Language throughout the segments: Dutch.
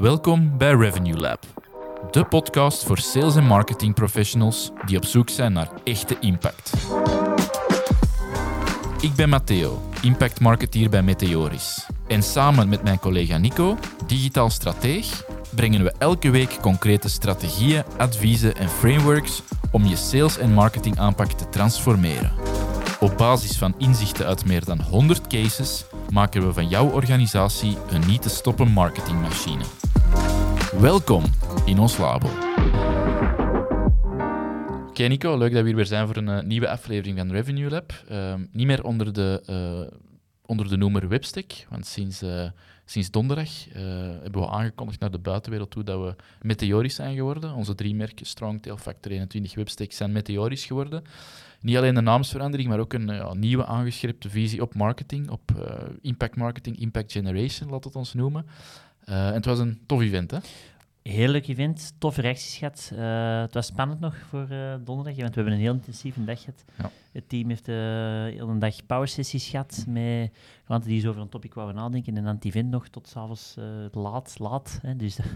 Welkom bij Revenue Lab, de podcast voor sales en marketing professionals die op zoek zijn naar echte impact. Ik ben Matteo, impact marketeer bij Meteoris. En samen met mijn collega Nico, digitaal strateeg, brengen we elke week concrete strategieën, adviezen en frameworks om je sales- en marketing aanpak te transformeren. Op basis van inzichten uit meer dan 100 cases maken we van jouw organisatie een niet te stoppen marketingmachine. Welkom in ons labo. Oké Nico, leuk dat we hier weer zijn voor een uh, nieuwe aflevering van Revenue Lab. Uh, niet meer onder de, uh, onder de noemer Webstack, want sinds, uh, sinds donderdag hebben we aangekondigd naar de buitenwereld toe dat we meteorisch zijn geworden. Onze drie merken Strongtail, Factor 21, Webstack zijn meteorisch geworden. Niet alleen de naamsverandering, maar ook een ja, nieuwe aangescherpte visie op marketing, op impact marketing, impact generation, laat het ons noemen. Uh, en het was een tof event, hè? Heel leuk event, toffe reacties gehad. Uh, het was spannend nog voor uh, donderdag, want we hebben een heel intensieve dag gehad. Ja. Het team heeft uh, heel een dag power sessies gehad met klanten die eens over een topic wouden nadenken. En dan het event nog tot s'avonds laat, laat. Hè. Dus dat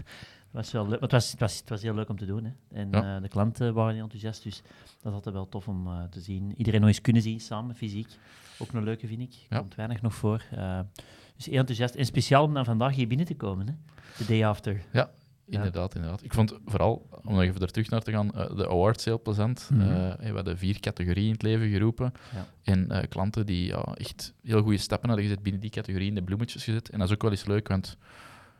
was wel leuk. Het was, het, was, het was heel leuk om te doen. Hè. En ja. de klanten waren heel enthousiast, dus dat altijd wel tof om te zien. Iedereen nog eens kunnen zien samen, fysiek. Ook een leuke, vind ik. Ja. Komt weinig nog voor. Dus heel enthousiast. En speciaal om dan vandaag hier binnen te komen, hè. de day after. Ja, Inderdaad, inderdaad. Ik vond vooral, om nog even er terug naar te gaan, uh, de awards heel plezant. Mm -hmm. uh, we hadden vier categorieën in het leven geroepen. Ja. En uh, klanten die ja, echt heel goede stappen hadden gezet binnen die categorie in de bloemetjes gezet. En dat is ook wel eens leuk, want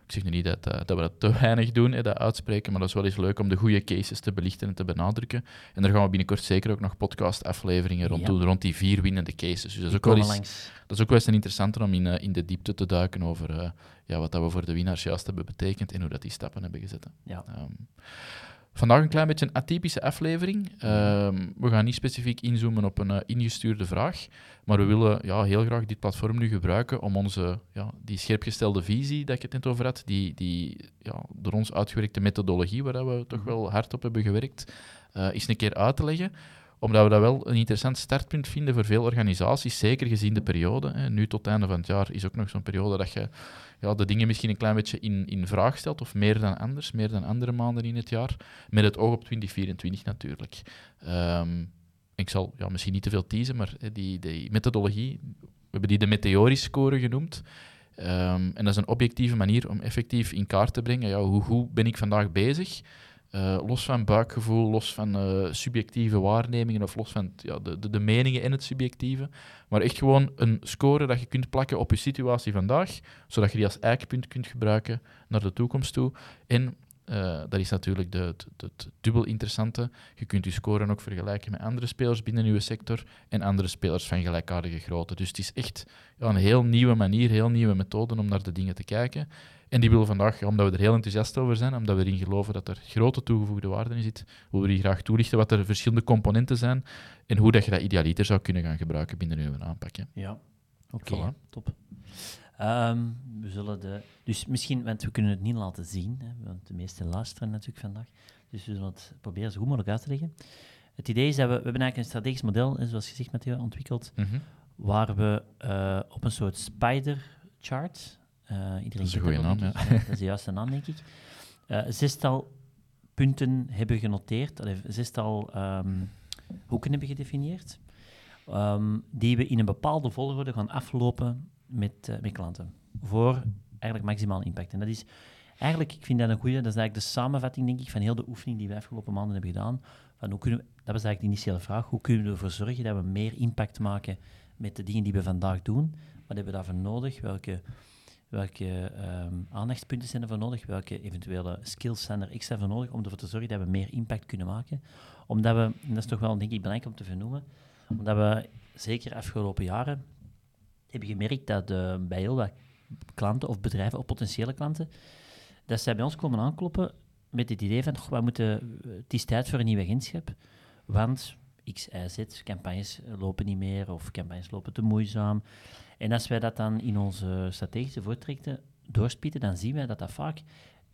ik zeg nu niet dat, dat we dat te weinig doen, hè, dat uitspreken, maar dat is wel eens leuk om de goede cases te belichten en te benadrukken. En daar gaan we binnenkort zeker ook nog podcast-afleveringen rond ja. doen, rond die vier winnende cases. Dus dat is, ook wel eens, dat is ook wel eens een interessante om in, in de diepte te duiken over uh, ja, wat dat we voor de winnaars juist hebben betekend en hoe dat die stappen hebben gezet. Ja. Um, Vandaag een klein beetje een atypische aflevering. Um, we gaan niet specifiek inzoomen op een uh, ingestuurde vraag, maar we willen ja, heel graag dit platform nu gebruiken om onze, ja, die scherpgestelde visie dat ik het net over had, die, die ja, door ons uitgewerkte methodologie, waar we toch wel hard op hebben gewerkt, uh, eens een keer uit te leggen omdat we dat wel een interessant startpunt vinden voor veel organisaties, zeker gezien de periode. Hè. Nu tot het einde van het jaar is ook nog zo'n periode dat je ja, de dingen misschien een klein beetje in, in vraag stelt, of meer dan anders, meer dan andere maanden in het jaar, met het oog op 2024 natuurlijk. Um, ik zal ja, misschien niet te veel teasen, maar die, die methodologie, we hebben die de meteoriscore genoemd. Um, en dat is een objectieve manier om effectief in kaart te brengen, ja, hoe goed ben ik vandaag bezig? Uh, los van buikgevoel, los van uh, subjectieve waarnemingen of los van ja, de, de, de, meningen in het subjectieve. Maar echt gewoon een score dat je kunt plakken op je situatie vandaag, zodat je die als eikpunt kunt gebruiken naar de toekomst toe. En uh, dat is natuurlijk de, het, het dubbel interessante. Je kunt je score ook vergelijken met andere spelers binnen uw sector en andere spelers van gelijkaardige grootte. Dus het is echt ja, een heel nieuwe manier, heel nieuwe methode om naar de dingen te kijken. En die willen vandaag, omdat we er heel enthousiast over zijn, omdat we erin geloven dat er grote toegevoegde waarde in zit, willen we hier graag toelichten wat er verschillende componenten zijn en hoe dat je dat idealiter zou kunnen gaan gebruiken binnen uw aanpak. Hè. Ja, oké, okay, voilà. top. Um, we zullen de, dus misschien, want we kunnen het niet laten zien, hè, want de meeste luisteren natuurlijk vandaag, dus we zullen het proberen zo goed mogelijk uit te leggen. Het idee is dat we, we hebben eigenlijk een strategisch model, zoals gezegd Matteo, ontwikkeld, mm -hmm. waar we uh, op een soort spider chart, uh, iedereen dat is een goede naam, ja. Dat is de juiste naam, denk ik. Uh, zestal punten hebben genoteerd, allee, zestal um, hoeken hebben gedefinieerd, um, die we in een bepaalde volgorde gaan aflopen met, uh, met klanten. Voor eigenlijk maximaal impact. En dat is eigenlijk, ik vind dat een goede, dat is eigenlijk de samenvatting, denk ik, van heel de oefening die we afgelopen maanden hebben gedaan. Van hoe kunnen dat was eigenlijk de initiële vraag. Hoe kunnen we ervoor zorgen dat we meer impact maken met de dingen die we vandaag doen? Wat hebben we daarvoor nodig? Welke welke um, aandachtspunten zijn er voor nodig, welke eventuele skills zijn er voor nodig om ervoor te zorgen dat we meer impact kunnen maken. Omdat we, en dat is toch wel denk ik belangrijk om te vernoemen, omdat we zeker afgelopen jaren hebben gemerkt dat uh, bij heel wat klanten of bedrijven of potentiële klanten, dat zij bij ons komen aankloppen met het idee van, we moeten, het is tijd voor een nieuw agentschap, want X, Y, Z, campagnes lopen niet meer of campagnes lopen te moeizaam. En als wij dat dan in onze strategische voortrekten doorspieten, dan zien wij dat dat vaak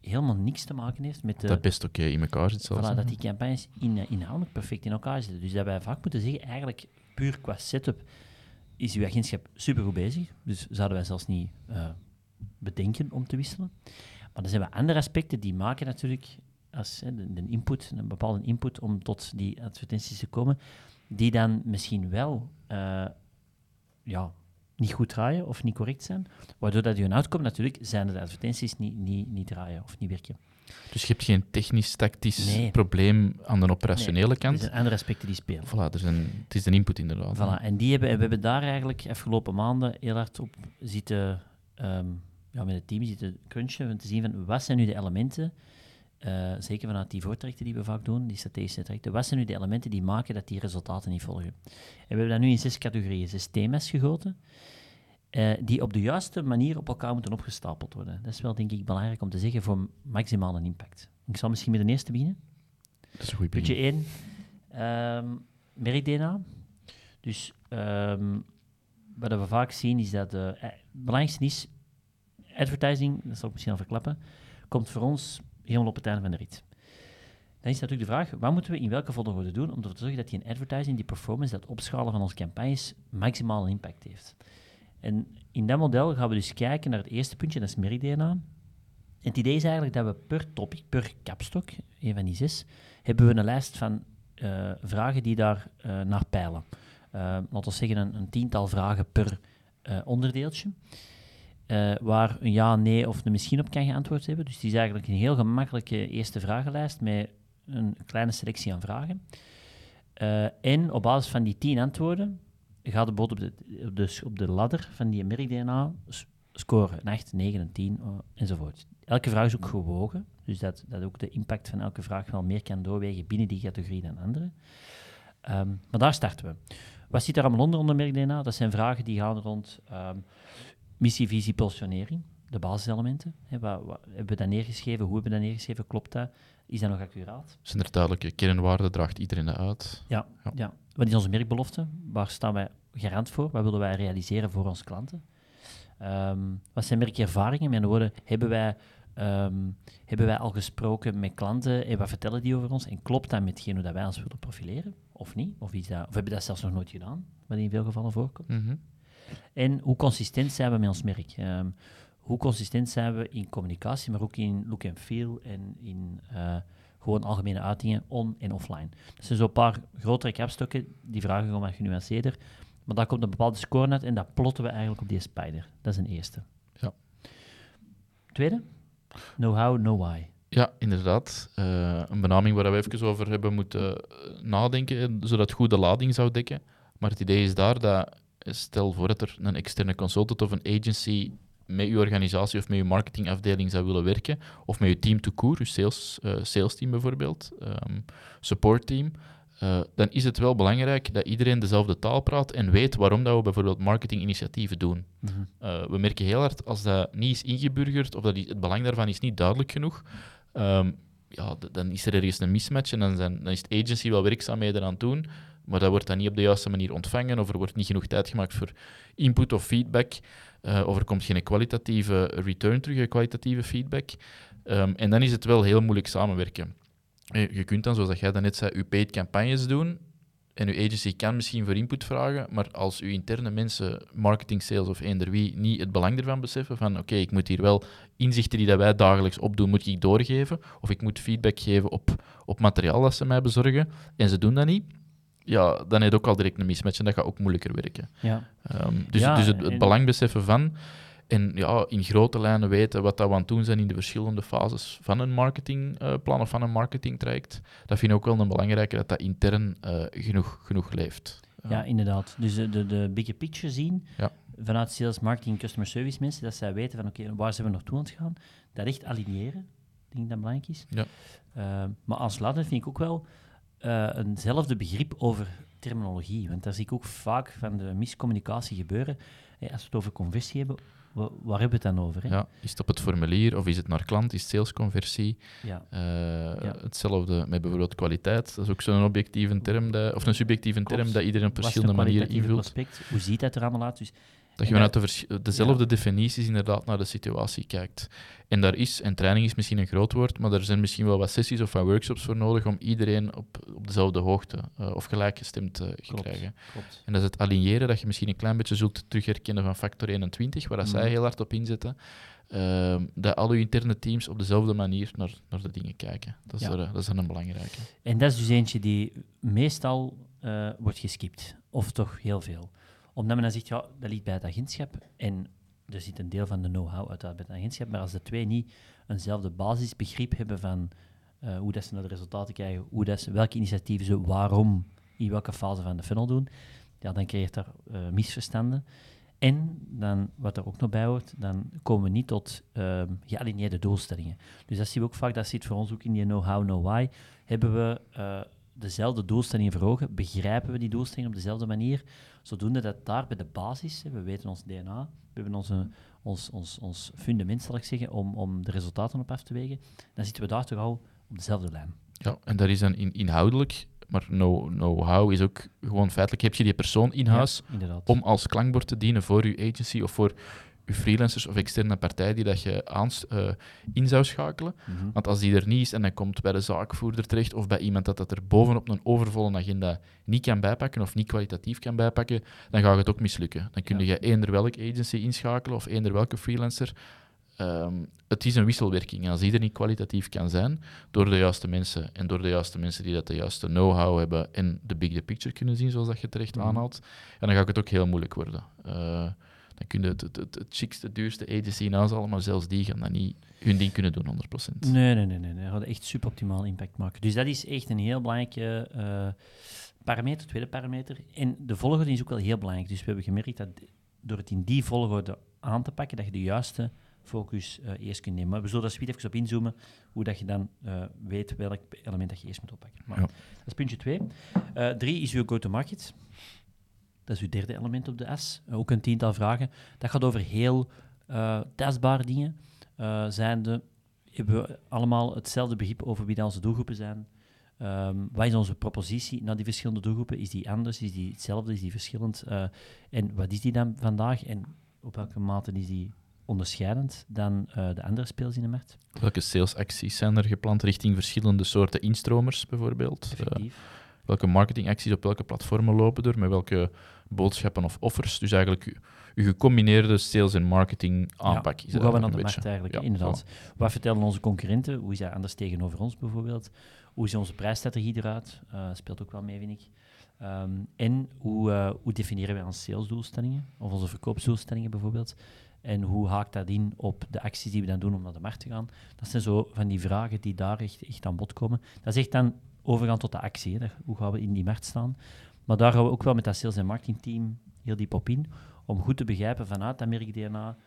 helemaal niks te maken heeft met... De, dat best oké okay in elkaar zit zelfs. Voilà, dat die campagnes in, uh, inhoudelijk perfect in elkaar zitten. Dus dat wij vaak moeten zeggen, eigenlijk puur qua setup is uw agentschap supergoed bezig. Dus zouden wij zelfs niet uh, bedenken om te wisselen. Maar er zijn wel andere aspecten die maken natuurlijk als hè, de, de input, een bepaalde input om tot die advertenties te komen, die dan misschien wel uh, ja, niet goed draaien of niet correct zijn. Waardoor dat je een outcome natuurlijk zijn de advertenties niet, niet, niet draaien of niet werken. Dus je hebt geen technisch-tactisch probleem aan de operationele nee, kant. Er zijn andere aspecten die spelen. Voilà, er zijn, het is een input inderdaad. Voilà, en die hebben, we hebben daar eigenlijk afgelopen maanden heel hard op zitten, um, ja, met het team zitten crunchen, om te zien van wat zijn nu de elementen, uh, zeker vanuit die voortrajecten die we vaak doen, die strategische trajecten, wat zijn nu de elementen die maken dat die resultaten niet volgen. En we hebben dat nu in zes categorieën, zes thema's gegoten. Uh, die op de juiste manier op elkaar moeten opgestapeld worden. Dat is wel, denk ik, belangrijk om te zeggen voor maximale impact. Ik zal misschien met de eerste beginnen. Dat is een goed Puntje 1, um, merk-DNA. Dus um, wat we vaak zien is dat uh, het belangrijkste is, advertising, dat zal ik misschien al verklappen, komt voor ons helemaal op het einde van de rit. Dan is natuurlijk de vraag, wat moeten we in welke volgorde doen om ervoor te zorgen dat die advertising, die performance, dat opschalen van onze campagnes, maximaal impact heeft. En in dat model gaan we dus kijken naar het eerste puntje, dat is merk-DNA. En het idee is eigenlijk dat we per topic, per kapstok, een van die zes, hebben we een lijst van uh, vragen die daar uh, naar peilen. Uh, laten we zeggen een, een, tiental vragen per onderdeeltje. Waar een ja, nee of een misschien op kan geantwoord hebben. Dus die is eigenlijk een heel gemakkelijke eerste vragenlijst met een kleine selectie aan vragen. en op basis van die tien antwoorden gaat de boot op de, de, op de ladder van die merk-DNA scoren. Een 8, 9, een 10 uh, enzovoort. Elke vraag is ook gewogen, dus dat, dat ook de impact van elke vraag wel meer kan doorwegen binnen die categorie dan andere. Um, maar daar starten we. Wat zit er allemaal onder onder merk-DNA? Dat zijn vragen die gaan rond um, missie, visie, positionering, de basiselementen. He, wat, wat, hebben we dat neergeschreven? Hoe hebben we dat neergeschreven? Klopt dat? Is dat nog accuraat? Zijn er duidelijke kernwaarden? Draagt iedereen dat uit? Ja, ja. ja. Wat is onze merkbelofte? Waar staan wij garant voor? Wat willen wij realiseren voor onze klanten? Um, wat zijn merkervaringen? Met woorden, hebben wij, um, hebben wij al gesproken met klanten en wat vertellen die over ons? En klopt dat met hetgeen dat wij ons willen profileren? Of niet? Of, dat, of hebben we dat zelfs nog nooit gedaan? Wat in veel gevallen voorkomt. Mm -hmm. En hoe consistent zijn we met ons merk? Um, hoe consistent zijn we in communicatie, maar ook in look and feel en in uh, gewoon algemene uitingen on- en offline. Dat zijn zo'n paar grotere kapstokken, die vragen gewoon wat genuanceerder. Maar daar komt een bepaalde score uit en dat plotten we eigenlijk op die spider. Dat is een eerste. Ja. Tweede? Know how, know why. Ja, inderdaad. Uh, een benaming waar we even over hebben moeten nadenken, zodat het goed de lading zou dekken. Maar het idee is daar dat, stel voor dat er een externe consultant of een agency met je organisatie of met je marketingafdeling zou willen werken, of met je team to court, je sales, uh, sales team bijvoorbeeld, um, support team, uh, dan is het wel belangrijk dat iedereen dezelfde taal praat en weet waarom dat we bijvoorbeeld marketinginitiatieven doen. Mm -hmm. uh, we merken heel hard als dat niet is ingeburgerd of dat het belang daarvan is niet duidelijk genoeg, um, ja, dan is er ergens een mismatch en dan, zijn, dan is het agency wel werkzaamheden aan het doen, maar dat wordt dan niet op de juiste manier ontvangen of er wordt niet genoeg tijd gemaakt voor input of feedback. Uh, of er komt geen kwalitatieve return terug, kwalitatieve feedback. Um, en dan is het wel heel moeilijk samenwerken. Je kunt dan, zoals jij net zei, je paid campagnes doen. En uw agency kan misschien voor input vragen, maar als uw interne mensen, marketing, sales of eender wie, niet het belang ervan beseffen van oké, ik moet hier wel inzichten die dat wij dagelijks opdoen, moet ik doorgeven, of ik moet feedback geven op, op materiaal dat ze mij bezorgen, en ze doen dat niet, ja, dan heb je ook al direct een mismatch en dat gaat ook moeilijker werken. Ja. Um, dus, Ja, dus het, het belang beseffen van en ja, in grote lijnen weten wat dat we aan het doen zijn in de verschillende fases van een marketingplan of van een marketingtraject, dat vind ik ook wel een belangrijke dat dat intern eh, genoeg, genoeg leeft. Ja, inderdaad. Dus de, de, bigger picture zien Ja. vanuit sales, marketing, customer service mensen, dat zij weten van oké, waar zijn we naartoe aan het gaan, dat echt aligneren, ik denk dat belangrijk is. Ja. Eh, maar als later vind ik ook wel eh, eenzelfde begrip over terminologie, want daar zie ik ook vaak van de miscommunicatie gebeuren. Hey, als we het over conversie hebben, wa- waar hebben we het dan over? Hè? Ja, is het op het formulier of is het naar klant, is het salesconversie? Ja. Eh, Hetzelfde met bijvoorbeeld kwaliteit. Dat is ook zo'n objectieve term, dat, of een subjectieve Klopt. term dat iedereen op verschillende manieren invult. prospect? Hoe ziet dat er allemaal uit? Dus Dat je vanuit de dezelfde definities inderdaad naar de situatie kijkt. En daar is, en training is misschien een groot woord, maar er zijn misschien wel wat sessies of wat workshops voor nodig om iedereen op, op dezelfde hoogte eh, of gelijkgestemd te Klopt. krijgen. klopt. En dat is het aligneren, dat je misschien een klein beetje zult terugherkennen van factor 21, waar dat zij Mhm. heel hard op inzetten. ehm, dat al uw interne teams op dezelfde manier naar, naar de dingen kijken. Dat is, Ja. er, dat is een belangrijke. En dat is dus eentje die meestal eh, wordt geskipt. Of toch heel veel. Omdat men dan zegt, ja, dat ligt bij het agentschap. En er zit een deel van de know-how uit bij het agentschap. Maar als de twee niet eenzelfde basisbegrip hebben van eh, hoe dat ze naar de resultaten krijgen, hoe dat ze, welke initiatieven ze waarom in welke fase van de funnel doen, ja, dan je daar eh, misverstanden. En dan, wat er ook nog bij hoort, dan komen we niet tot ehm gealigneerde doelstellingen. Dus dat zien we ook vaak, dat zit voor ons ook in die know-how, know-why. Hebben we eh, dezelfde doelstellingen voor ogen? Begrijpen we die doelstellingen op dezelfde manier? Zodoende dat daar bij de basis, we weten ons DNA, we hebben onze, ons, ons, ons fundament, zal ik zeggen, om, om de resultaten op af te wegen, dan zitten we daar toch al op dezelfde lijn. Ja, en dat is dan in, inhoudelijk, maar know- know-how is ook gewoon feitelijk. Heb je die persoon in huis Ja, om als klankbord te dienen voor je agency of voor je freelancers of externe partij die dat je aans, eh, in zou schakelen? Mhm. Want als die er niet is en dan komt bij de zaakvoerder terecht of bij iemand dat dat er bovenop een overvolle agenda niet kan bijpakken of niet kwalitatief kan bijpakken, dan gaat het ook mislukken. Dan kun Ja. je eender welke agency inschakelen of eender welke freelancer. Ehm, het is een wisselwerking. En als die er niet kwalitatief kan zijn, door de juiste mensen en door de juiste mensen die dat de juiste know-how hebben en de big picture kunnen zien, zoals dat je terecht Mhm. aanhaalt, en dan gaat het ook heel moeilijk worden. Eh, dan kun je het, het, het, het chicste, duurste agency huis halen, maar zelfs die gaan dat niet hun ding kunnen doen, 100%. Nee, nee, nee, nee. Dat gaat echt suboptimaal impact maken. Dus dat is echt een heel belangrijke eh, parameter, tweede parameter. En de volgorde is ook wel heel belangrijk. Dus we hebben gemerkt dat door het in die volgorde aan te pakken, dat je de juiste focus eh, eerst kunt nemen. Maar we zullen daar even op inzoomen, hoe dat je dan eh, weet welk element dat je eerst moet oppakken. Maar Ja. Dat is puntje twee. Eh, drie is uw go-to-market. Dat is uw derde element op de S. Eh, ook een tiental vragen. Dat gaat over heel eh, testbare dingen. Eh zijn de, hebben we allemaal hetzelfde begrip over wie dan onze doelgroepen zijn? Ehm, wat is onze propositie naar die verschillende doelgroepen? Is die anders? Is die hetzelfde? Is die verschillend? En wat is die dan vandaag? En op welke mate is die onderscheidend dan de andere spelers in de markt? Welke salesacties zijn er gepland richting verschillende soorten instromers, bijvoorbeeld? Effectief. Welke marketingacties op welke platformen lopen er, met welke boodschappen of offers? Dus eigenlijk uw, uw gecombineerde sales- en marketing aanpak. Ja, is hoe gaan we naar de markt eigenlijk? Ja, inderdaad. Wat vertellen onze concurrenten? Hoe is dat anders tegenover ons bijvoorbeeld? Hoe is onze prijsstrategie eruit? Eh, speelt ook wel mee, vind ik. Ehm, en hoe, eh, hoe definiëren wij onze salesdoelstellingen? Of onze verkoopsdoelstellingen bijvoorbeeld? En hoe haakt dat in op de acties die we dan doen om naar de markt te gaan? Dat zijn zo van die vragen die daar echt, echt aan bod komen. Dat is echt dan overgaan tot de actie. Hè. Hoe gaan we in die markt staan? Maar daar gaan we ook wel met dat sales- en marketingteam heel diep op in, om goed te begrijpen vanuit dat merk-DNA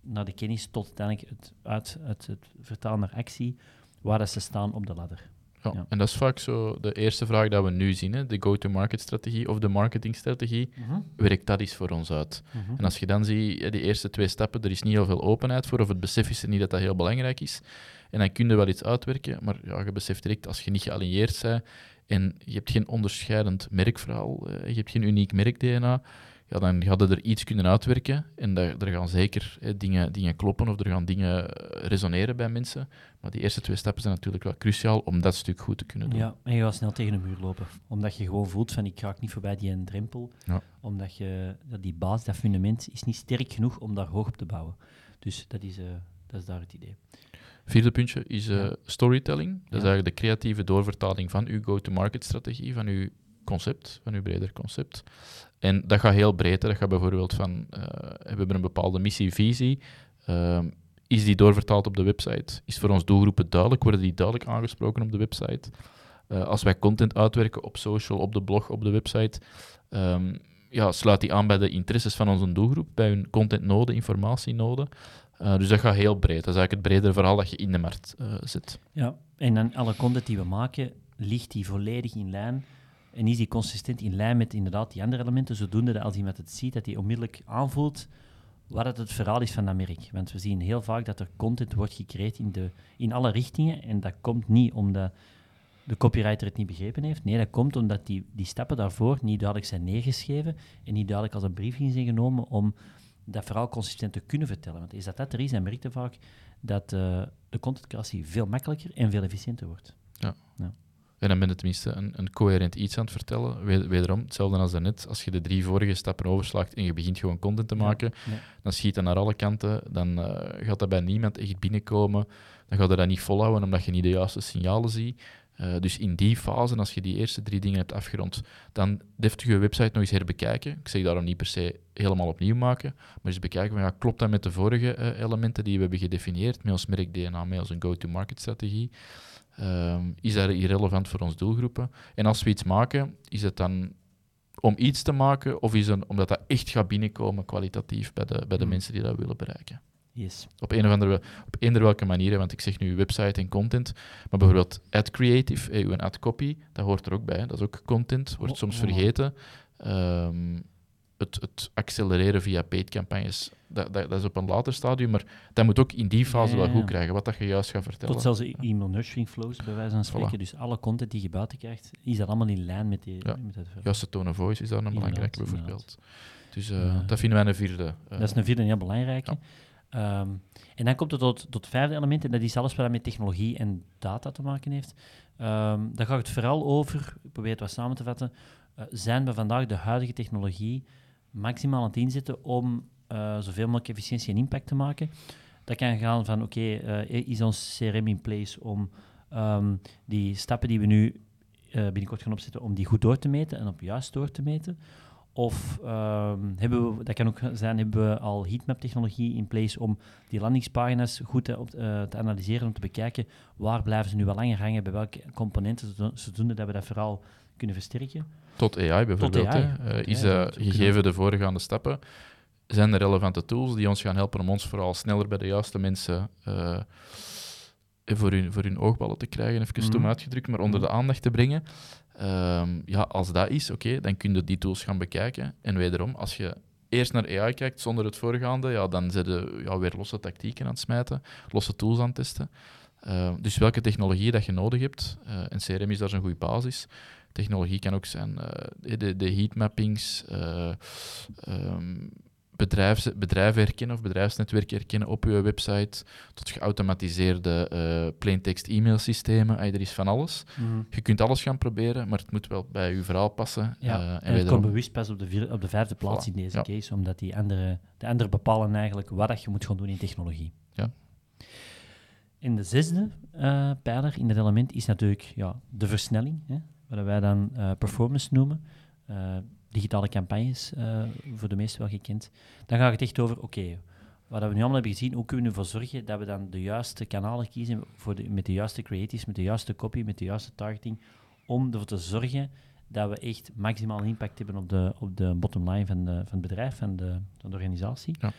naar de kennis tot uiteindelijk het, uit, het, het vertalen naar actie, waar dat ze staan op de ladder. Ja, Ja. En dat is vaak zo de eerste vraag dat we nu zien, hè, de go-to-market-strategie of de marketingstrategie. Werkt dat eens voor ons uit? En als je dan ziet, die eerste twee stappen, er is niet heel veel openheid voor, of het besef is er niet dat dat heel belangrijk is. En dan kun je wel iets uitwerken, maar ja, je beseft direct, als je niet gealigneerd bent en je hebt geen onderscheidend merkverhaal, eh, je hebt geen uniek merk-DNA, ja, dan je er iets kunnen uitwerken en daar, er gaan zeker hè, dingen, dingen kloppen of er gaan dingen eh, resoneren bij mensen. Maar die eerste twee stappen zijn natuurlijk wel cruciaal om dat stuk goed te kunnen doen. Ja, en je gaat snel tegen een muur lopen. Omdat je gewoon voelt van ik raak niet voorbij die drempel. Ja. Omdat je, dat die basis, dat fundament, is niet sterk genoeg om daar hoog op te bouwen. Dus dat is, eh, dat is daar het idee. Vierde puntje is eh, storytelling. Dat is eigenlijk de creatieve doorvertaling van uw go-to-market-strategie, van uw concept, van uw breder concept. En dat gaat heel breed. Dat gaat bijvoorbeeld van, eh, we hebben een bepaalde missie-visie. Ehm, is die doorvertaald op de website? Is voor ons doelgroepen duidelijk? Worden die duidelijk aangesproken op de website? Eh, als wij content uitwerken op social, op de blog, op de website, ehm, ja, sluit die aan bij de interesses van onze doelgroep, bij hun contentnoden, informatienoden. Eh, dus dat gaat heel breed. Dat is eigenlijk het bredere verhaal dat je in de markt eh, zet. Ja, en dan alle content die we maken, ligt die volledig in lijn en is die consistent in lijn met inderdaad die andere elementen, zodoende dat als iemand het ziet, dat hij onmiddellijk aanvoelt wat het, het verhaal is van dat merk. Want we zien heel vaak dat er content wordt gecreëerd in, de, in alle richtingen en dat komt niet omdat de copywriter het niet begrepen heeft. Nee, dat komt omdat die, die stappen daarvoor niet duidelijk zijn neergeschreven en niet duidelijk als een briefing zijn genomen om dat verhaal consistent te kunnen vertellen. Want is dat dat er is, dan merk je vaak dat eh, de contentcreatie veel makkelijker en veel efficiënter wordt. En dan ben je tenminste een, een coherent iets aan het vertellen. wederom, hetzelfde als daarnet. Als je de drie vorige stappen overslaagt en je begint gewoon content te maken, dan schiet dat naar alle kanten. Dan eh, gaat dat bij niemand echt binnenkomen. Dan gaat je dat niet volhouden omdat je niet de juiste signalen ziet. Uh, dus in die fase, als je die eerste drie dingen hebt afgerond, dan deftig je website nog eens herbekijken. Ik zeg daarom niet per se helemaal opnieuw maken, maar eens bekijken, van, ja, klopt dat met de vorige uh, elementen die we hebben gedefinieerd, met ons merk DNA, met onze go-to-market strategie? Um, is dat irrelevant voor ons doelgroepen? En als we iets maken, is het dan om iets te maken of is het omdat dat echt gaat binnenkomen kwalitatief bij de, bij de mm. mensen die dat willen bereiken? Yes. Op een of andere, op eender welke manier, want ik zeg nu website en content, maar bijvoorbeeld ad creative, eh, een ad copy, dat hoort er ook bij. Dat is ook content, wordt oh, soms oh. vergeten. Um, het, het, accelereren via paid campagnes, dat, dat, dat, is op een later stadium, maar dat moet ook in die fase wel goed krijgen, wat dat je juist gaat vertellen. Tot zelfs e-mail nurturing flows, bij wijze van spreken. Dus alle content die je buiten krijgt, is dat allemaal in lijn met die... Ja. Met juiste tone of voice is daar een belangrijk, bijvoorbeeld. Dus uh, dat vinden wij een vierde. Uh, dat is een vierde heel belangrijke. Ehm, en dan komt het tot, tot het vijfde element, en dat is alles wat met technologie en data te maken heeft. Um, daar gaat het vooral over, ik probeer het wat samen te vatten, uh, zijn we vandaag de huidige technologie maximaal aan het inzetten om uh, zoveel mogelijk efficiëntie en impact te maken. Dat kan gaan van, oké, uh, is ons CRM in place om um, die stappen die we nu binnenkort gaan opzetten, om die goed door te meten en op juist door te meten? Of um, hebben we, dat kan ook zijn, hebben we al heatmap-technologie in place om die landingspagina's goed te, te, analyseren, om te bekijken waar blijven ze nu wel langer hangen, bij welke componenten, zodoende dat we dat vooral kunnen versterken. Tot AI bijvoorbeeld. Tot AI. Uh, is, uh, gegeven de voorgaande stappen, zijn er relevante tools die ons gaan helpen om ons vooral sneller bij de juiste mensen uh, voor, hun, voor hun oogballen te krijgen, even mm. -hmm. uitgedrukt, maar onder de aandacht te brengen. Um, ja, als dat is, oké, dan kun je die tools gaan bekijken. En wederom, als je eerst naar AI kijkt zonder het voorgaande, ja, dan zit je ja, weer losse tactieken aan het smijten, losse tools aan het testen. Uh, dus welke technologie dat je nodig hebt, uh, en CRM is daar zo'n goede basis. Technologie kan ook zijn uh, de, de heatmappings, um, bedrijfs, bedrijven herkennen of bedrijfsnetwerken herkennen op je website, tot geautomatiseerde uh, plaintext e-mailsystemen. er is van alles. Mhm. Je kunt alles gaan proberen, maar het moet wel bij je verhaal passen. Ja, uh, en, en het komt bewust pas op de, op de vijfde plaats in deze case, omdat die andere, de anderen bepalen eigenlijk wat je moet gaan doen in technologie. Ja. In de zesde uh, pijler in het element is natuurlijk ja, de versnelling, hè, wat wij dan performance noemen digitale campagnes, uh, voor de meesten wel gekend. Dan gaat het echt over, oké, wat we nu allemaal hebben gezien, hoe kunnen we ervoor zorgen dat we dan de juiste kanalen kiezen voor met de juiste creatives, met de juiste copy, met de juiste targeting, om ervoor te zorgen dat we echt maximaal impact hebben op de, op de bottom line van, de, van het bedrijf, van de, de organisatie. Ja.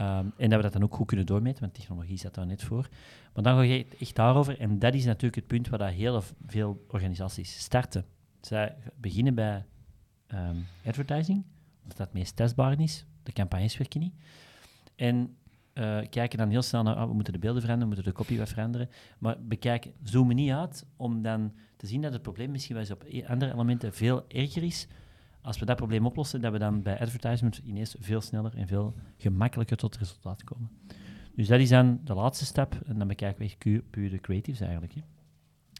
Um, en dat we dat dan ook goed kunnen doormeten, want technologie zat daar net voor. Maar dan ga je echt daarover, en dat is natuurlijk het punt waar heel veel organisaties starten. Zij beginnen bij um, advertising, omdat dat het meest testbaar is. De campagnes werken niet. En uh, kijken dan heel snel naar, oh, we moeten de beelden veranderen, we moeten de copy veranderen. Maar bekijken, zoomen niet uit om dan te zien dat het probleem misschien wel eens op e-, andere elementen veel erger is. Als we dat probleem oplossen, dat we dan bij advertisement ineens veel sneller en veel gemakkelijker tot resultaat komen. Dus dat is dan de laatste stap. En dan bekijken we echt puur de creatives eigenlijk. Hè.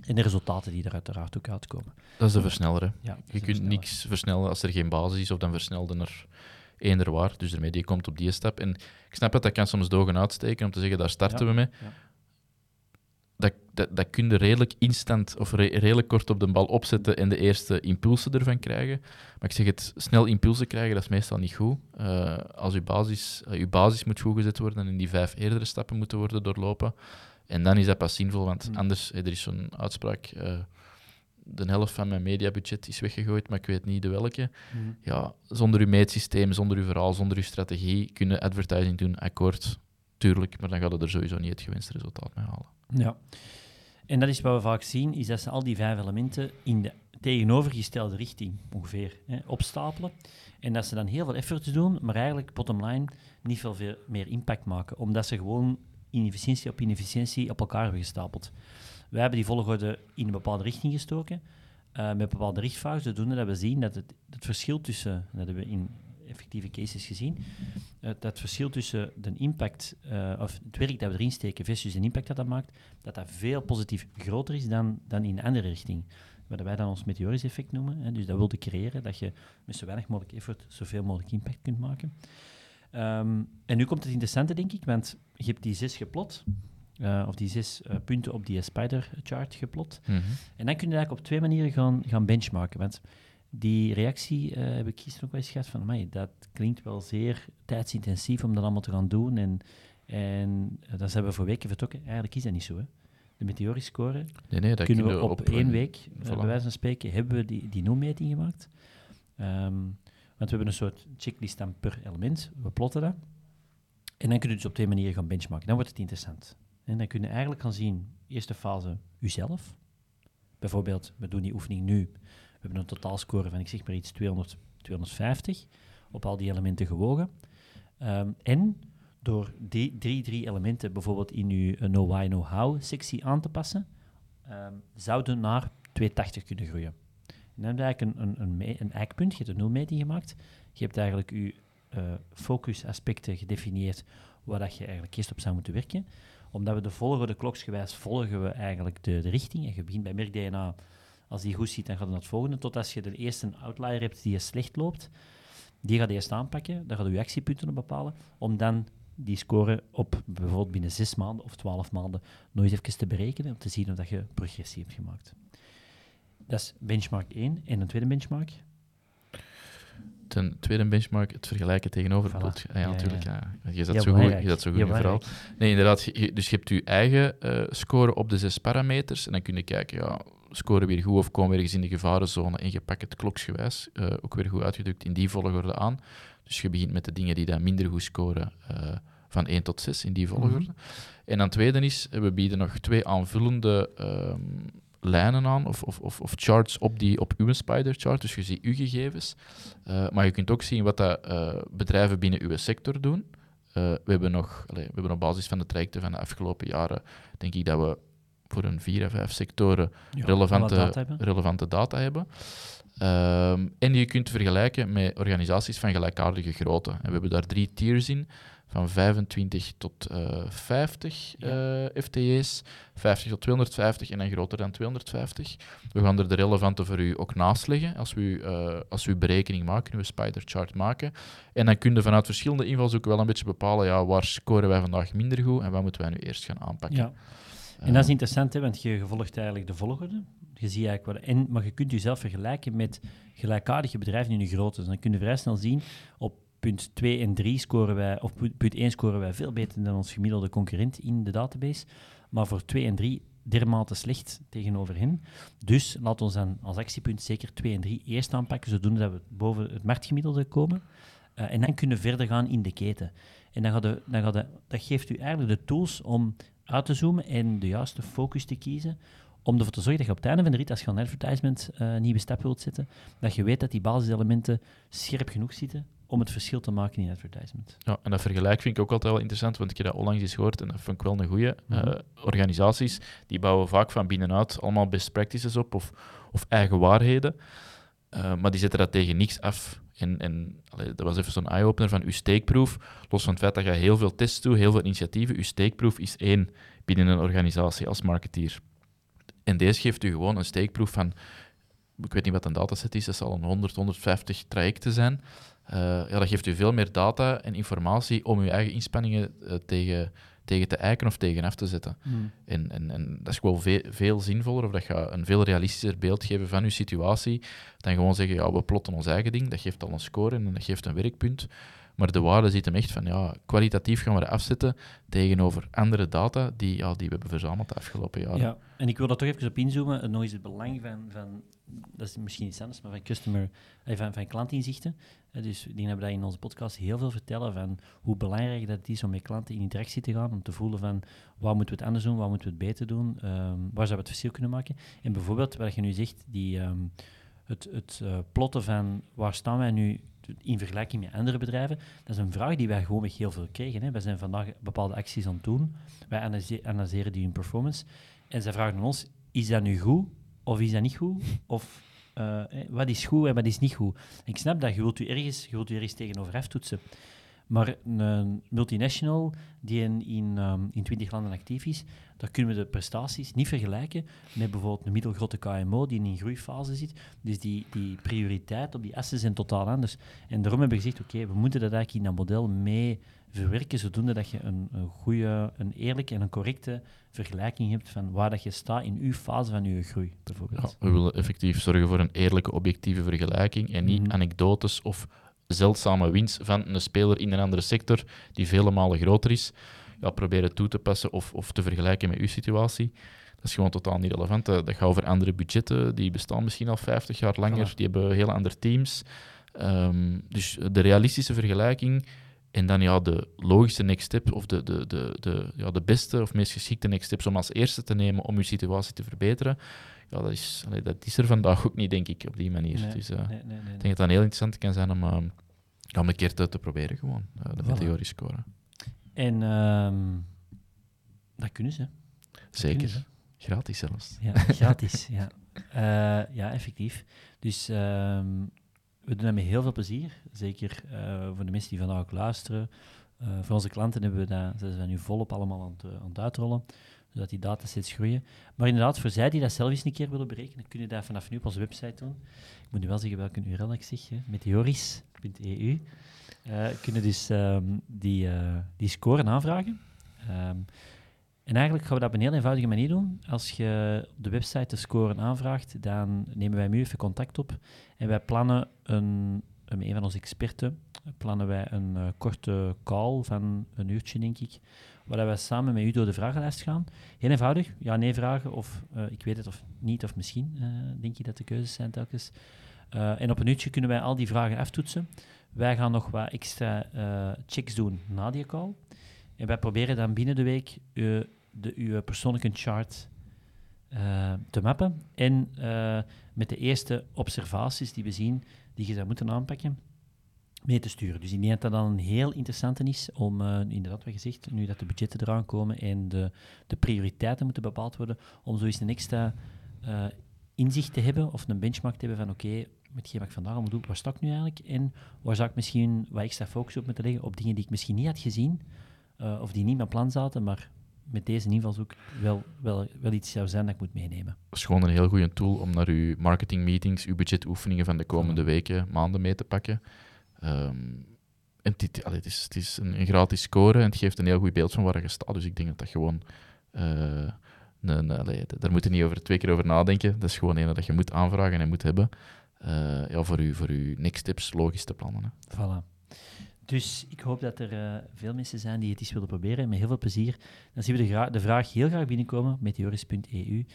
En de resultaten die er uiteraard ook uitkomen. Dat is de versneller. Ja, je kunt niks versnellen als er geen basis is, of dan versnelde er eender waar. Dus ermee, die komt op die stap. En ik snap dat dat kan soms dogen uitsteken om te zeggen, daar starten we mee. Ja. Dat, dat, kun je redelijk instant of redelijk kort op de bal opzetten en de eerste impulsen ervan krijgen. Maar ik zeg het, snel impulsen krijgen, dat is meestal niet goed. Uh, als je basis, uh, basis moet goed gezet worden en die vijf eerdere stappen moeten worden doorlopen, en dan is dat pas zinvol, want mm. anders, er is zo'n uitspraak, uh, de helft van mijn mediabudget is weggegooid, maar ik weet niet de welke. Mm. Ja, zonder uw meetsysteem, zonder uw verhaal, zonder uw strategie, kunnen advertising doen, akkoord, tuurlijk, maar dan gaat het er sowieso niet het gewenste resultaat mee halen. Ja. En dat is wat we vaak zien, is dat ze al die vijf elementen in de tegenovergestelde richting ongeveer hè, opstapelen. En dat ze dan heel veel effort doen, maar eigenlijk bottom line niet veel meer impact maken. Omdat ze gewoon inefficiëntie op inefficiëntie op elkaar hebben gestapeld. Wij hebben die volgorde in een bepaalde richting gestoken, uh, met bepaalde richtfouten, zodoende dat we zien dat het, het verschil tussen, dat hebben we in effectieve cases gezien, het, het verschil tussen de impact, uh, of het werk dat we erin steken versus de impact dat dat maakt, dat dat veel positief groter is dan, dan in de andere richting. Wat wij dan ons meteorisch effect noemen. Hè. Dus dat wilde creëren dat je met zo weinig mogelijk effort zoveel mogelijk impact kunt maken. Um, en nu komt het interessante, denk ik, want je hebt die zes geplot. Uh, of die zes uh, punten op die spider-chart geplot. Mm -hmm. En dan kun je eigenlijk op twee manieren gaan, gaan benchmarken. Want die reactie uh, heb ik gisteren ook wel eens gehad van, amai, dat klinkt wel zeer tijdsintensief om dat allemaal te gaan doen. En, en dat zijn we voor weken vertrokken. Eigenlijk is dat niet zo. Hè. De meteorisch score nee, nee, dat kunnen we op, op één week, voilà. bij wijze van spreken, hebben we die, die noemmeting gemaakt. Um, want we hebben een soort checklist dan per element. We plotten dat. En dan kun je dus op twee manieren gaan benchmarken. Dan wordt het interessant. En dan kun je eigenlijk gaan zien, eerste fase, uzelf. Bijvoorbeeld, we doen die oefening nu. We hebben een totaalscore van, ik zeg maar iets, 200, 250 op al die elementen gewogen. Um, en door die drie, drie elementen bijvoorbeeld in uw No Why, No How sectie aan te passen, um, zouden naar 280 kunnen groeien. En dan heb je eigenlijk een, een, een, een eikpunt, je hebt een nulmeting gemaakt. Je hebt eigenlijk je uh, focusaspecten gedefinieerd waar dat je eigenlijk eerst op zou moeten werken. Omdat we de volgorde kloksgewijs volgen we eigenlijk de, de richting. En je begint bij merk-DNA, als die goed ziet, dan gaat het naar het volgende. Tot als je de eerste outlier hebt die je slecht loopt, die gaat eerst aanpakken. Daar gaat je actiepunten op bepalen, om dan die score op bijvoorbeeld binnen zes maanden of twaalf maanden eens even te berekenen, om te zien of dat je progressie hebt gemaakt. Dat is benchmark 1. En een tweede benchmark? Ten tweede benchmark het vergelijken tegenover voilà. het Ja, ja, natuurlijk. Ja. Je zat zo goed, je zat zo goed in verhaal. Nee, inderdaad. Je, dus je hebt je eigen uh, score op de zes parameters. En dan kun je kijken, ja, scoren weer goed of komen we ergens in de gevarenzone. En je pakt het kloksgewijs, uh, ook weer goed uitgedrukt, in die volgorde aan. Dus je begint met de dingen die dan minder goed scoren. Uh, van 1 tot 6 in die volgorde. Mm -hmm. En dan tweede is, we bieden nog twee aanvullende um, lijnen aan of, of, of, of, charts op, die, op uw spider chart. Dus je ziet uw gegevens. Uh, maar je kunt ook zien wat dat, bedrijven binnen uw sector doen. We, hebben nog, allez, we hebben op basis van de trajecten van de afgelopen jaren, denk ik dat we voor een vier of vijf sectoren ja, relevante, data relevante data hebben. Um, en je kunt vergelijken met organisaties van gelijkaardige grootte. En we hebben daar drie tiers in van 25 tot uh, 50 ja. uh, FTE's, 50 tot 250 en dan groter dan 250. We gaan er de relevante voor u ook naast leggen als we, uh, als uw berekening maken, uw spider chart maken. En dan kun je vanuit verschillende invalshoeken wel een beetje bepalen ja, waar scoren wij vandaag minder goed en wat moeten wij nu eerst gaan aanpakken. Ja. En dat is interessant, hè, want je volgt eigenlijk de volgorde. Je ziet eigenlijk wat, en, maar je kunt jezelf vergelijken met gelijkaardige bedrijven in je grootte. Dus dan kun je vrij snel zien op punt 2 en 3 scoren wij, of punt 1 scoren wij veel beter dan ons gemiddelde concurrent in de database. Maar voor 2 en 3 dermate slecht tegenover hen. Dus laat ons dan als actiepunt zeker 2 en 3 eerst aanpakken, zodoende dat we boven het marktgemiddelde komen. Uh, en dan kunnen we verder gaan in de keten. En dan gaat de, dan gaat de, dat geeft u eigenlijk de tools om uit te zoomen en de juiste focus te kiezen om ervoor te zorgen dat je op het einde van de rit, als je een advertisement uh, nieuwe stap wilt zetten, dat je weet dat die basiselementen scherp genoeg zitten om het verschil te maken in advertisement. Ja, en dat vergelijk vind ik ook altijd wel interessant, want ik heb dat onlangs eens gehoord en dat vond ik wel een goede. Mm -hmm. uh, organisaties die bouwen vaak van binnenuit allemaal best practices op of, of eigen waarheden, uh, maar die zetten dat tegen niks af. En, dat was even zo'n eye-opener van uw steekproef. Los van het feit dat je heel veel tests doet, heel veel initiatieven, uw steekproef is één binnen een organisatie als marketeer. En deze geeft u gewoon een steekproef van, ik weet niet wat een dataset is, dat zal een 100, 150 trajecten zijn. Uh, ja, dat geeft u veel meer data en informatie om uw eigen inspanningen uh, tegen, tegen te eiken of tegen af te zetten. Mm. En, en, en dat is gewoon veel, veel zinvoller, of dat gaat een veel realistischer beeld geven van uw situatie, dan gewoon zeggen, ja, we plotten ons eigen ding, dat geeft al een score en dat geeft een werkpunt. Maar de waarde zit hem echt van, ja, kwalitatief gaan we dat afzetten tegenover andere data die, ja, die we hebben verzameld de afgelopen jaren. Ja, en ik wil daar toch even op inzoomen. Nog eens het belang van, van dat is misschien iets anders, maar van customer, eh, van, van klantinzichten. Dus die hebben dat in onze podcast heel veel vertellen van hoe belangrijk dat is om met klanten in interactie te gaan, om te voelen van waar moeten we het anders doen, waar moeten we het beter doen, um, waar zouden we het verschil kunnen maken. En bijvoorbeeld, wat je nu zegt, die, um, het, het uh, plotten van waar staan wij nu in vergelijking met andere bedrijven, dat is een vraag die wij gewoon heel veel kregen. Hè. Wij zijn vandaag bepaalde acties aan het doen, wij analyseren die in performance, en zij vragen ons, is dat nu goed of is dat niet goed? Of uh, wat is goed en wat is niet goed? ik snap dat, je wilt u ergens, je wilt u ergens tegenover aftoetsen. Maar een multinational die in, in, um, in 20 landen actief is, daar kunnen we de prestaties niet vergelijken met bijvoorbeeld een middelgrote KMO die in een groeifase zit. Dus die, die prioriteit op die assen zijn totaal anders. En daarom hebben we gezegd, oké, we moeten dat eigenlijk in dat model mee verwerken, zodoende dat je een, een goede, een eerlijke en een correcte vergelijking hebt van waar dat je staat in uw fase van uw groei, bijvoorbeeld. Ja, we willen effectief zorgen voor een eerlijke, objectieve vergelijking en niet mm anekdotes of zeldzame winst van een speler in een andere sector die vele malen groter is, ja, proberen toe te passen of, of te vergelijken met uw situatie. Dat is gewoon totaal niet relevant. Dat gaat over andere budgetten, die bestaan misschien al 50 jaar langer, die hebben heel andere teams. Um, dus de realistische vergelijking en dan ja, de logische next step, of de, de, de, de, ja, de beste of meest geschikte next steps om als eerste te nemen om je situatie te verbeteren, ja, dat, is, dat is er vandaag ook niet, denk ik, op die manier. dus uh, nee, nee, ik denk dat dat heel interessant kan zijn om, uh, om een keer te, te proberen, gewoon, uh, de voilà. scoren. En uh, dat kunnen ze. Zeker. ze. Gratis zelfs. Ja, gratis, ja. ja, effectief. Dus ehm, we doen dat met heel veel plezier. Zeker uh, voor de mensen die vandaag ook luisteren. Uh, voor onze klanten hebben we dat, zijn nu volop allemaal aan het, aan het uitrollen, zodat die datasets groeien. Maar inderdaad, voor zij die dat zelf eens een keer willen berekenen, kunnen dat vanaf nu op onze website doen. Ik moet nu wel zeggen welke URL ik zeg, meteoris.eu. Uh, kunnen dus um, die, die scoren aanvragen. Um, en eigenlijk gaan we dat op een heel eenvoudige manier doen. Als je op de website de score aanvraagt, dan nemen wij nu even contact op. En wij plannen een, met een van onze experten, plannen wij een uh, korte call van een uurtje, denk ik, waar wij samen met u door de vragenlijst gaan. Heel eenvoudig, ja-nee vragen, of uh, ik weet het of niet, of misschien, uh, denk je dat de keuzes zijn telkens. en op een uurtje kunnen wij al die vragen aftoetsen. Wij gaan nog wat extra checks doen na die call. En wij proberen dan binnen de week de, uw persoonlijke chart uh, te mappen. En uh, met de eerste observaties die we zien, die je zou moeten aanpakken, mee te sturen. Dus ik denk dat dat dan een heel interessante is om, inderdaad wat gezegd, nu dat de budgetten eraan komen en de, de prioriteiten moeten bepaald worden, om zo eens een extra inzicht te hebben of een benchmark te hebben van oké, met wat ik vandaag moet doen, waar sta ik nu eigenlijk? En waar zou ik misschien wat extra focus op moeten leggen op dingen die ik misschien niet had gezien, uh, of die niet met plan zaten, maar met deze invalshoek wel, wel, wel iets zou zijn dat ik moet meenemen. Dat is gewoon een heel goede tool om naar uw marketingmeetings, uw budgetoefeningen van de komende weken, maanden mee te pakken. Um, en dit, allee, het, is, het is een, een, gratis score en het geeft een heel goed beeld van waar je staat. Dus ik denk dat dat gewoon... Uh, een, allee, daar moet je niet over, twee keer over nadenken. Dat is gewoon een dat je moet aanvragen en moet hebben. Uh, ja, voor, u, voor uw next tips logisch te plannen. Hè. Voilà. Dus ik hoop dat er uh, veel mensen zijn die het eens willen proberen. Met heel veel plezier. Dan zien we de, de vraag heel graag binnenkomen, meteoris.eu.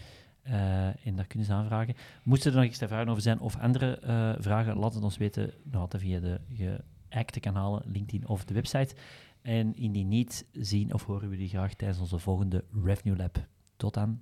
Eh, en daar kunnen ze aanvragen. Moesten er nog extra vragen over zijn of andere uh, vragen, laat het ons weten. Altijd via de geëikte kanalen, LinkedIn of de website. En indien niet, zien of horen we die graag tijdens onze volgende Revenue Lab. Tot dan.